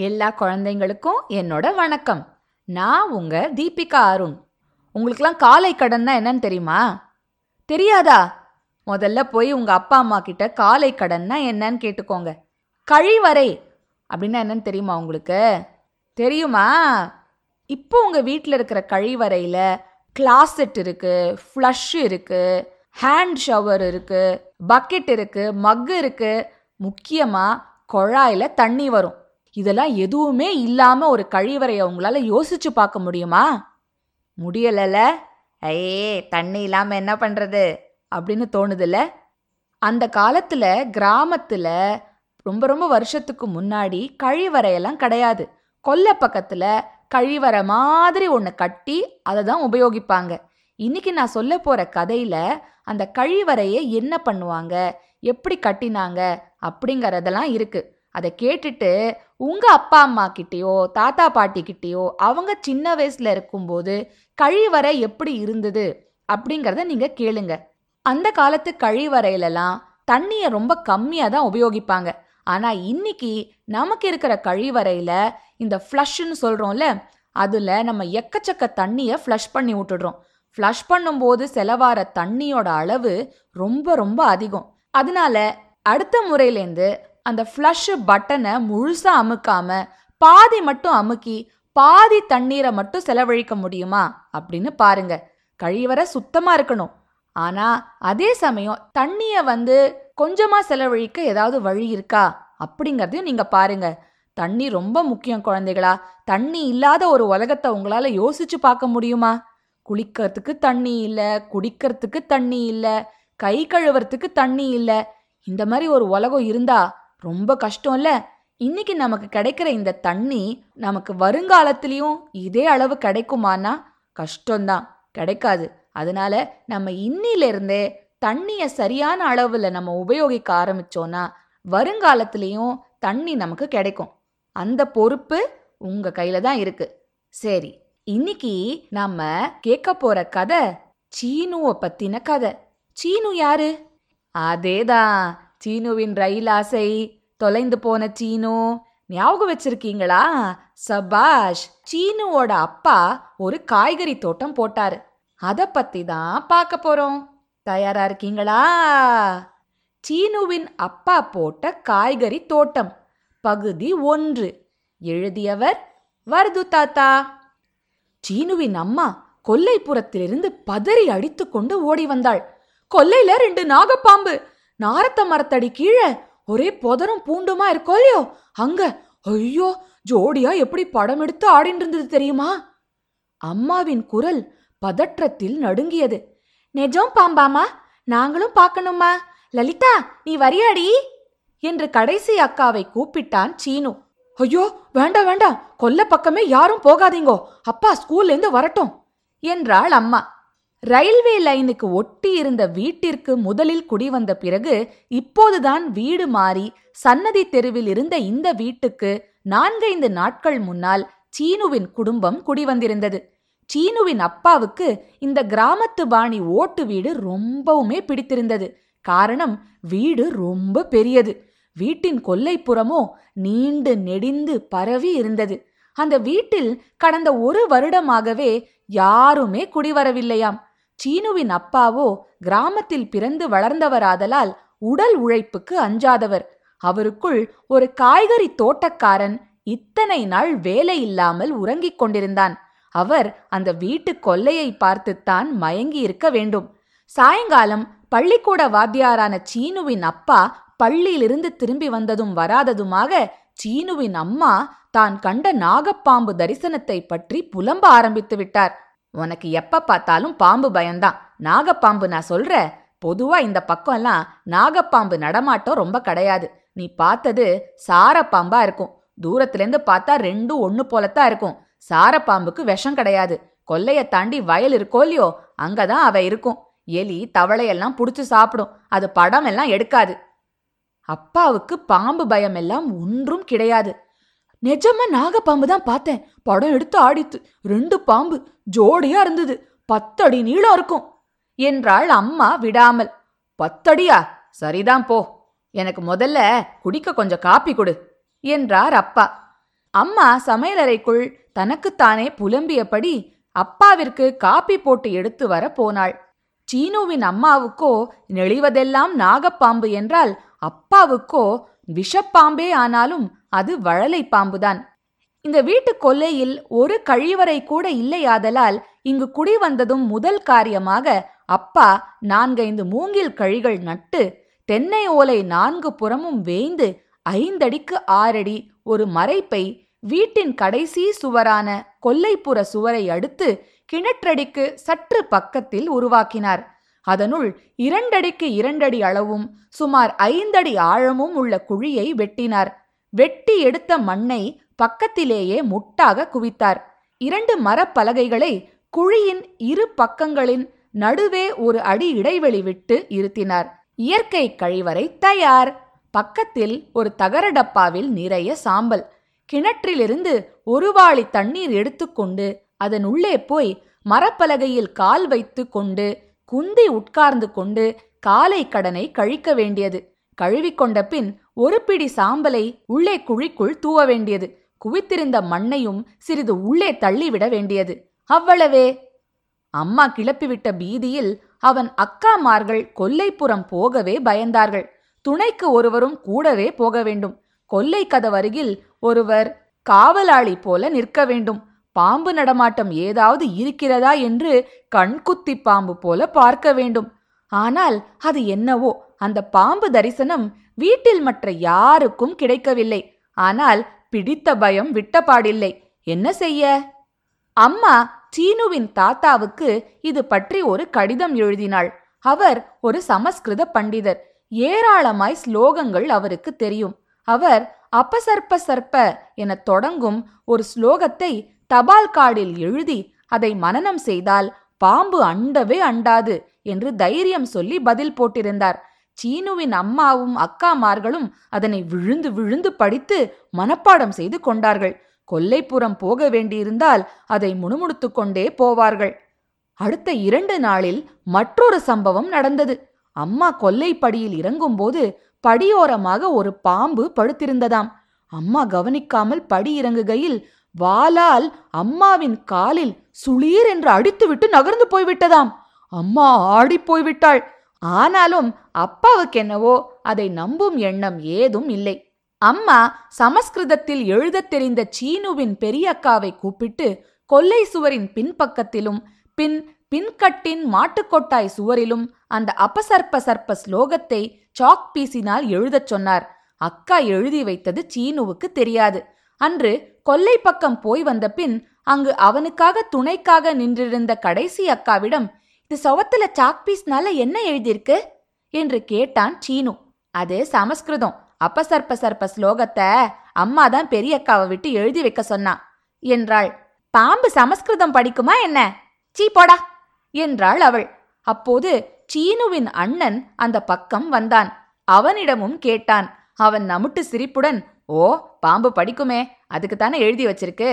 எல்லா குழந்தைங்களுக்கும் என்னோட வணக்கம். நான் உங்க தீபிகா அருண். உங்களுக்குலாம் காலை கடன்னா என்னன்னு தெரியுமா? தெரியாதா? முதல்ல போய் உங்க அப்பா அம்மா கிட்ட காலை கடன்னா என்னன்னு கேட்டுக்கோங்க. கழிவறை அப்படின்னா என்னன்னு தெரியுமா உங்களுக்கு? தெரியுமா? இப்போ உங்க வீட்டில் இருக்கிற கழிவறையில் கிளாசெட் இருக்கு ஃப்ளஷ் இருக்கு ஹேண்ட் ஷவர் இருக்கு பக்கெட் இருக்கு மக்கு இருக்கு. முக்கியமா குழாயில தண்ணி வரும். இதெல்லாம் எதுவுமே இல்லாம ஒரு கழிவறையை உங்களால யோசிச்சு பார்க்க முடியுமா? முடியலல. ஐயே தண்ணி இல்லாம என்ன பண்றது? அப்படின்னு தோணுதுல்ல அந்த காலத்துல கிராமத்துல ரொம்ப ரொம்ப வருஷத்துக்கு முன்னாடி கழிவறையெல்லாம் கிடையாது. கொல்லை பக்கத்துல கழிவறை மாதிரி ஒன்று கட்டி அதை தான் உபயோகிப்பாங்க. இன்னைக்கு நான் சொல்ல போற கதையில அந்த கழிவறையை என்ன பண்ணுவாங்க? எப்படி கட்டினாங்க? அப்படிங்கறதெல்லாம் இருக்குது அதை கேட்டுட்டு உங்கள் அப்பா அம்மா கிட்டேயோ தாத்தா பாட்டி கிட்டேயோ அவங்க சின்ன வயசில் இருக்கும்போது கழிவறை எப்படி இருந்தது அப்படிங்கிறத நீங்கள் கேளுங்க. அந்த காலத்து கழிவறையிலலாம் தண்ணியை ரொம்ப கம்மியாக தான் உபயோகிப்பாங்க. ஆனால் இன்னைக்கு நமக்கு இருக்கிற கழிவறையில் இந்த ஃப்ளஷ்ன்னு சொல்கிறோம்ல அதில் நம்ம எக்கச்சக்க தண்ணியை ஃப்ளஷ் பண்ணி விட்டுடுறோம். ஃப்ளஷ் பண்ணும்போது செலவார தண்ணியோட அளவு ரொம்ப ரொம்ப அதிகம். அதனால அடுத்த முறையிலேருந்து அந்த ஃப்ளஷ் பட்டனை முழுசா அமுக்காம பாதி மட்டும் அமுக்கி பாதி தண்ணீரை மட்டும் செலவழிக்க முடியுமா? அப்படின்னு பாருங்க. கழிவறை சுத்தமா இருக்கணும். ஆனா அதே சமயம் தண்ணிய வந்து கொஞ்சமா செலவழிக்க ஏதாவது வழி இருக்கா? அப்படிங்கிறதையும் நீங்க பாருங்க. தண்ணி ரொம்ப முக்கியம் குழந்தைகளா. தண்ணி இல்லாத ஒரு உலகத்தை உங்களால யோசிச்சு பார்க்க முடியுமா? குளிக்கிறதுக்கு தண்ணி இல்லை குடிக்கிறதுக்கு தண்ணி இல்லை கை கழுவுறதுக்கு தண்ணி இல்லை. இந்த மாதிரி ஒரு உலகம் இருந்தா ரொம்ப கஷ்டம்ல. இன்னைக்கு நமக்கு கிடைக்கிற இந்த தண்ணி நமக்கு வருங்காலத்திலையும் இதே அளவு கிடைக்குமானா கஷ்டம்தான். கிடைக்காது. அதனால நம்ம இன்னிலிருந்தே தண்ணியை தண்ணிய சரியான அளவுல நம்ம உபயோகிக்க ஆரம்பிச்சோன்னா வருங்காலத்திலையும் தண்ணி நமக்கு கிடைக்கும். அந்த பொறுப்பு உங்க கையில தான் இருக்கு. சரி இன்னைக்கு நாம கேட்க போற கதை சீனுவ பத்தின கதை. சீனு யாரு? அதேதான். சீனுவின் ரயில் ஆசை தொலைந்து போன சீனு. ஞாபகம் வச்சிருக்கீங்களா? சபாஷ் சீனுவோட அப்பா ஒரு காய்கறி தோட்டம் போட்டாரு. அத பத்தி தான் பார்க்க போறோம். தயாரா இருக்கீங்களா? சீனுவின் அப்பா போட்ட காய்கறி தோட்டம் பகுதி ஒன்று. எழுதியவர் வருது தாத்தா. சீனுவின் அம்மா கொல்லைப்புறத்திலிருந்து பதறி அடித்துக்கொண்டு ஓடி வந்தாள். கொல்லையில ரெண்டு நாகப்பாம்பு நாரத்த மரத்தடி கீழே ஒரே புதரும் பூண்டுமா இருக்கோ இல்லையோ? அங்க ஐயோ ஜோடியா எப்படி படம் எடுத்து ஆடின்னு இருந்தது தெரியுமா? அம்மாவின் குரல் பதற்றத்தில் நடுங்கியது. நெஜம் பாம்பாமா நாங்களும் பார்க்கணுமா லலிதா நீ வரியாடி? என்று கடைசி அக்காவை கூப்பிட்டான் சீனு. ஐயோ வேண்டாம் வேண்டாம். கொல்ல பக்கமே யாரும் போகாதீங்கோ. அப்பா ஸ்கூல்ல இருந்து வரட்டும் என்றாள் அம்மா. ரயில்வே லைனுக்கு ஒட்டி இருந்த வீட்டிற்கு முதலில் குடிவந்த பிறகு இப்போதுதான் வீடு மாறி சன்னதி தெருவில் இருந்த இந்த வீட்டுக்கு நான்கைந்து நாட்கள் முன்னால் சீனுவின் குடும்பம் குடிவந்திருந்தது. சீனுவின் அப்பாவுக்கு இந்த கிராமத்து பாணி ஓட்டு வீடு ரொம்பவுமே பிடித்திருந்தது. காரணம் வீடு ரொம்ப பெரியது. வீட்டின் கொல்லைப்புறமோ நீண்டு நெடிந்து பரவி இருந்தது. அந்த வீட்டில் கடந்த ஒரு வருடமாகவே யாருமே குடிவரவில்லையாம். சீனுவின் அப்பாவோ கிராமத்தில் பிறந்து வளர்ந்தவராதலால் உடல் உழைப்புக்கு அஞ்சாதவர். அவருக்குள் ஒரு காய்கறி தோட்டக்காரன் இத்தனை நாள் வேலை இல்லாமல் உறங்கிக் கொண்டிருந்தான். அவர் அந்த வீட்டு கொல்லையை பார்த்துத்தான் மயங்கி இருக்க வேண்டும். சாயங்காலம் பள்ளிக்கூட வாத்தியாரான சீனுவின் அப்பா பள்ளியிலிருந்து திரும்பி வந்ததும் வராததுமாக சீனுவின் அம்மா தான் கண்ட நாகப்பாம்பு தரிசனத்தை பற்றி புலம்ப ஆரம்பித்து விட்டார். உனக்கு எப்ப பார்த்தாலும் பாம்பு பயம்தான். நாகப்பாம்பு நான் சொல்ற பொதுவா இந்த பக்கம் எல்லாம் நாகப்பாம்பு நடமாட்டம் ரொம்ப கிடையாது. நீ பார்த்தது சாரப்பாம்பா இருக்கும். தூரத்திலேருந்து பார்த்தா ரெண்டும் ஒன்று போலத்தான் இருக்கும். சாரப்பாம்புக்கு விஷம் கிடையாது. கொல்லைய தாண்டி வயல் இருக்கோ இல்லையோ அங்கதான் அவ இருக்கும். எலி தவளையெல்லாம் புடிச்சு சாப்பிடும். அது படம் எல்லாம் எடுக்காது. அப்பாவுக்கு பாம்பு பயம் எல்லாம் ஒன்றும் கிடையாது. நிஜமா நாகப்பாம்பு தான் பார்த்தேன். படம் எடுத்து ஆடித்து ரெண்டு பாம்பு ஜோடியா இருந்தது. பத்தடி நீளம் இருக்கும். என்றாள் அம்மா விடாமல். பத்தடியா? சரிதான் போ. எனக்கு முதல்ல குடிக்க கொஞ்சம் காப்பி கொடு என்றார் அப்பா. அம்மா சமையலறைக்குள் தனக்குத்தானே புலம்பியபடி அப்பாவிற்கு காப்பி போட்டு எடுத்து வர போனாள். சீனுவின் அம்மாவுக்கோ நெளிவதெல்லாம் நாகப்பாம்பு என்றால் அப்பாவுக்கோ விஷப்பாம்பே ஆனாலும் அது வழலை பாம்புதான் இந்த வீட்டு கொல்லையில் ஒரு கழிவறை கூட இல்லையாதலால் இங்கு குடி வந்ததும் முதல் காரியமாக அப்பா நான்கைந்து மூங்கில் கழிகள் நட்டு தென்னை ஓலை நான்கு புறமும் வேய்ந்து ஐந்தடிக்கு ஆறடி ஒரு மறைப்பை வீட்டின் கடைசி சுவரான கொல்லைப்புற சுவரை அடுத்து கிணற்றடிக்கு சற்று பக்கத்தில் உருவாக்கினார். அதனுள் இரண்டடிக்கு இரண்டடி அளவும் சுமார் ஐந்தடி ஆழமும் உள்ள குழியை வெட்டினார். வெட்டி எடுத்த மண்ணை பக்கத்திலேயே முட்டாக குவித்தார். இரண்டு மரப்பலகைகளை குழியின் இரு பக்கங்களின் நடுவே ஒரு அடி இடைவெளி விட்டு இருத்தினார். இயற்கை கழிவறை தயார். பக்கத்தில் ஒரு தகர டப்பாவில் நிறைய சாம்பல். கிணற்றிலிருந்து ஒரு வாளி தண்ணீர் எடுத்துக்கொண்டு அதன் உள்ளே போய் மரப்பலகையில் கால் வைத்து கொண்டு குந்தி உட்கார்ந்து கொண்டு காலை கடனை கழிக்க வேண்டியது. கழுவிக்கொண்ட பின் ஒரு பிடி சாம்பலை உள்ளே குழிக்குள் தூவ வேண்டியது. குவித்திருந்த மண்ணையும் சிறிது உள்ளே தள்ளிவிட வேண்டியது. அவ்வளவே. அம்மா கிளப்பிவிட்ட பீதியில் அவன் அக்காமார்கள் கொல்லைப்புறம் போகவே பயந்தார்கள். துணைக்கு ஒருவரும் கூடவே போக வேண்டும். கொல்லை கதவருகில் ஒருவர் காவலாளி போல நிற்க வேண்டும். பாம்பு நடமாட்டம் ஏதாவது இருக்கிறதா என்று கண்குத்தி பாம்பு போல பார்க்க வேண்டும். ஆனால் அது என்னவோ அந்த பாம்பு தரிசனம் வீட்டில் மற்ற யாருக்கும் கிடைக்கவில்லை. ஆனால் பிடித்த பயம் விட்டபாடில்லை. என்ன செய்ய? அம்மா சீனுவின் தாத்தாவுக்கு இது பற்றி ஒரு கடிதம் எழுதினாள். அவர் ஒரு சமஸ்கிருத பண்டிதர். ஏராளமாய் ஸ்லோகங்கள் அவருக்கு தெரியும். அவர் அப்பசர்ப்ப சர்ப்ப என தொடங்கும் ஒரு ஸ்லோகத்தை தபால் கார்டில் எழுதி அதை மனனம் செய்தால் பாம்பு அண்டவே அண்டாது என்று தைரியம் சொல்லி பதில் போட்டிருந்தார். சீனுவின் அம்மாவும் அக்காமார்களும் அதனை விழுந்து விழுந்து படித்து மனப்பாடம் செய்து கொண்டார்கள். கொல்லைப்புறம் போக வேண்டியிருந்தால் அதை முணுமுணுத்துக் கொண்டே போவார்கள். அடுத்த இரண்டு நாளில் மற்றொரு சம்பவம் நடந்தது. அம்மா கொல்லைப்படியில் இறங்கும்போது படியோரமாக ஒரு பாம்பு படுத்திருந்ததாம். அம்மா கவனிக்காமல் படி இறங்குகையில் வாலால் அம்மாவின் காலில் சுளீர் என்று அடித்துவிட்டு நகர்ந்து போய்விட்டதாம். அம்மா ஆடிப் போய்விட்டாள். ஆனாலும் அப்பாவுக்கு என்னவோ அதை நம்பும் எண்ணம் ஏதும் இல்லை. அம்மா சமஸ்கிருதத்தில் எழுதத் தெரிந்த சீனுவின் பெரியக்காவை கூப்பிட்டு கொல்லை சுவரின் பின்பக்கத்திலும் பின் பின்கட்டின் மாட்டுக்கொட்டாய் சுவரிலும் அந்த அபசர்ப்ப சர்ப்ப ஸ்லோகத்தை சாக் பீசினால் எழுதச் சொன்னார். அக்கா எழுதி வைத்தது சீனுவுக்கு தெரியாது. அன்று கொல்லை பக்கம் போய் வந்த பின் அங்கு அவனுக்காக துணைக்காக நின்றிருந்த கடைசி அக்காவிடம் இது சவத்துல சாக் பீஸ்னால என்ன எழுதியிருக்கு? என்று கேட்டான் சீனு. அது சமஸ்கிருதம். அப்பசர்ப்ப சர்ப்ப ஸ்லோகத்தை அம்மா தான் பெரிய அக்காவை விட்டு எழுதி வைக்க சொன்னா. என்றாள். பாம்பு சமஸ்கிருதம் படிக்குமா என்ன? சீ போடா. என்றாள் அவள். அப்போது சீனுவின் அண்ணன் அந்த பக்கம் வந்தான். அவனிடமும் கேட்டான். அவன் நமுட்டு சிரிப்புடன் ஓ பாம்பு படிக்குமே அதுக்குத்தானே எழுதி வச்சிருக்கு?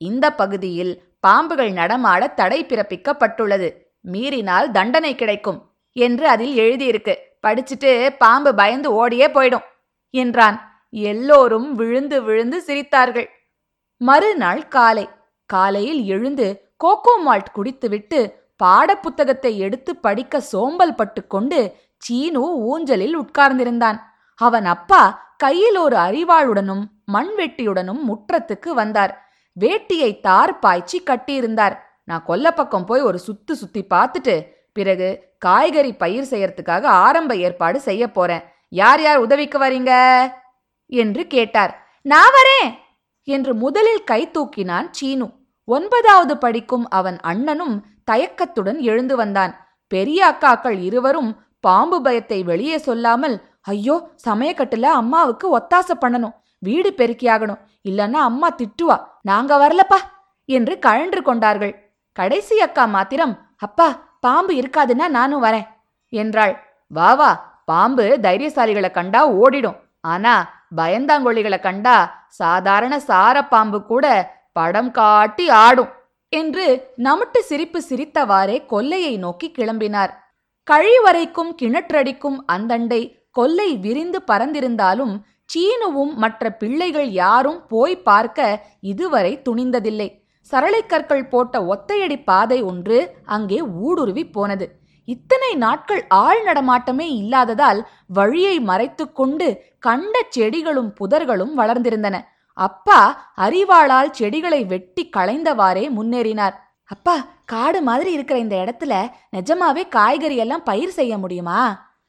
இந்த பகுதியில் பாம்புகள் நடமாட தடை பிறப்பிக்கப்பட்டுள்ளது. மீறினால் தண்டனை கிடைக்கும் என்று அதில் எழுதியிருக்கு. படிச்சுட்டு பாம்பு பயந்து ஓடியே போயிடும் என்றான். எல்லோரும் விழுந்து விழுந்து சிரித்தார்கள். மறுநாள் காலை காலையில் எழுந்து கோகோ மால்ட் குடித்துவிட்டு பாடப்புத்தகத்தை எடுத்து படிக்க சோம்பல் பட்டுக்கொண்டு சீனு ஊஞ்சலில் உட்கார்ந்திருந்தான். அவன் அப்பா கையில் ஒரு அரிவாளுடனும் மண்வெட்டியுடனும் முற்றத்துக்கு வந்தார். வேட்டியை தார் பாய்ச்சி கட்டியிருந்தார். நான் கொல்லப்பக்கம் போய் ஒரு சுத்து சுத்தி பார்த்துட்டு பிறகு காய்கறி பயிர் செய்யறதுக்காக ஆரம்ப ஏற்பாடு செய்ய போறேன். யார் யார் உதவிக்கு வரீங்க? என்று கேட்டார். நான் வரேன்! என்று முதலில் கை தூக்கினான் சீனு. ஒன்பதாவது படிக்கும் அவன் அண்ணனும் தயக்கத்துடன் எழுந்து வந்தான். பெரிய அக்காக்கள் இருவரும் பாம்பு பயத்தை வெளியே சொல்லாமல் ஐயோ சமயக்கட்டுல அம்மாவுக்கு ஒத்தாசை பண்ணணும். வீடு பெருக்கியாகணும். இல்லன்னா அம்மா திட்டுவா. நாங்க வரலப்பா என்று கழன்று கொண்டார்கள். கடைசி அக்கா மாத்திரம் அப்பா பாம்பு இருக்காதுன்னா நானும் வரேன் என்றாள். வா வா பாம்பு தைரியசாலிகளை கண்டா ஓடிடும். ஆனா பயந்தாங்கொழிகளை கண்டா சாதாரண சார பாம்பு கூட படம் காட்டி ஆடும் என்று நமுட்டு சிரிப்பு சிரித்தவாறே கொல்லையை நோக்கி கிளம்பினார். கழிவறைக்கும் கிணற்றடிக்கும் அந்தண்டை கொல்லை விரிந்து பறந்திருந்தாலும் சீனுவும் மற்ற பிள்ளைகள் யாரும் போய் பார்க்க இதுவரை துணிந்ததில்லை. சரளைக்கற்கள் போட்ட ஒத்தையடி பாதை ஒன்று அங்கே ஊடுருவி போனது. இத்தனை நாட்கள் ஆள் நடமாட்டமே இல்லாததால் வழியை மறைத்துக்கொண்டு கண்ட செடிகளும் புதர்களும் வளர்ந்திருந்தன. அப்பா அரிவாளால் செடிகளை வெட்டி களைந்தவாறே முன்னேறினார். அப்பா காடு மாதிரி இருக்கிற இந்த இடத்துல நிஜமாவே காய்கறி எல்லாம் பயிர் செய்ய முடியுமா?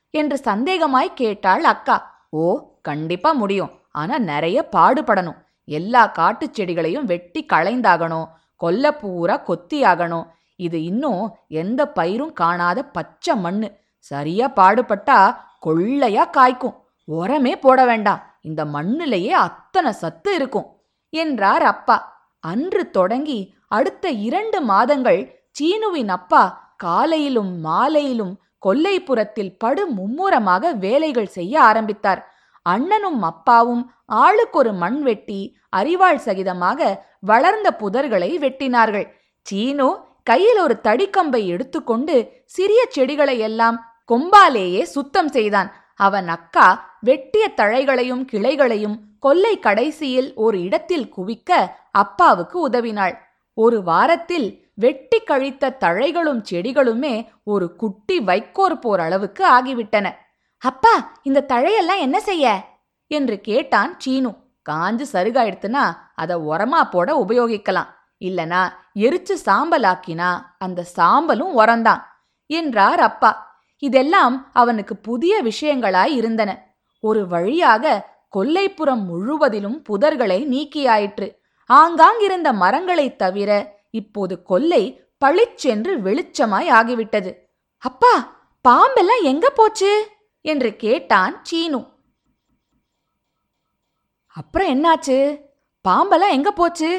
என்று சந்தேகமாய் கேட்டாள் அக்கா. ஓ கண்டிப்பா முடியும். ஆனா நிறைய பாடுபடணும். எல்லா காட்டுச் செடிகளையும் வெட்டி களைந்தாகணும். கொல்ல பூரா கொத்தியாகணும். இது இன்னும் எந்த பயிரும் காணாத பச்சை மண்ணு. சரியா பாடுபட்டா கொள்ளையா காய்க்கும். உரமே போட வேண்டாம். இந்த மண்ணுலயே அத்தனை சத்து இருக்கும் என்றார் அப்பா. அன்று தொடங்கி அடுத்த இரண்டு மாதங்கள் சீனுவின் அப்பா காலையிலும் மாலையிலும் கொல்லைப்புறத்தில் படு மும்முரமாக வேலைகள் செய்ய ஆரம்பித்தார். அண்ணனும் அப்பாவும் ஆளுக்கொரு மண் வெட்டி அறிவாள் சகிதமாக வளர்ந்த புதர்களை வெட்டினார்கள். சீனு கையில் ஒரு தடிக்கம்பை எடுத்துக்கொண்டு சிறிய செடிகளை எல்லாம் கொம்பாலேயே சுத்தம் செய்தான். அவன் அக்கா வெட்டிய தழைகளையும் கிளைகளையும் கொல்லை கடைசியில் ஒரு இடத்தில் குவிக்க அப்பாவுக்கு உதவினாள். ஒரு வாரத்தில் வெட்டி கழித்த தழைகளும் செடிகளுமே ஒரு குட்டி வைக்கோர் போர் அளவுக்கு ஆகிவிட்டன. அப்பா இந்த தழையெல்லாம் என்ன செய்ய? என்று கேட்டான் சீனு. காஞ்சு சருகாயிடுத்துனா அதை உரமா போட உபயோகிக்கலாம். இல்லனா எரிச்சு சாம்பலாக்கினா அந்த சாம்பலும் உரந்தான் என்றார் அப்பா. இதெல்லாம் அவனுக்கு புதிய விஷயங்களாய் இருந்தன. ஒரு வழியாக கொல்லைப்புறம் முழுவதிலும் புதர்களை நீக்கியாயிற்று. ஆங்காங்கிருந்த மரங்களைத் தவிர இப்போது கொல்லை பளிச்சென்று வெளிச்சமாய் ஆகிவிட்டது. அப்பா பாம்பெல்லாம் எங்க போச்சு? என்று கேட்டான் சீனு. அப்புறம் என்னாச்சு? பாம்பெல்லாம் எங்க போச்சு?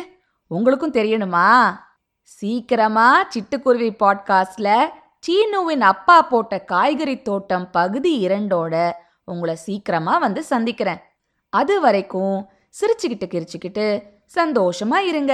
உங்களுக்கும் தெரியணுமா? சீக்கிரமா சிட்டுக்குருவி பாட்காஸ்ட்ல சீனுவின் அப்பா போட்ட காய்கறி தோட்டம் பகுதி இரண்டோட உங்களை சீக்கிரமா வந்து சந்திக்கிறேன். அது வரைக்கும் சிரிச்சுக்கிட்டு கிரிச்சுக்கிட்டு சந்தோஷமா இருங்க.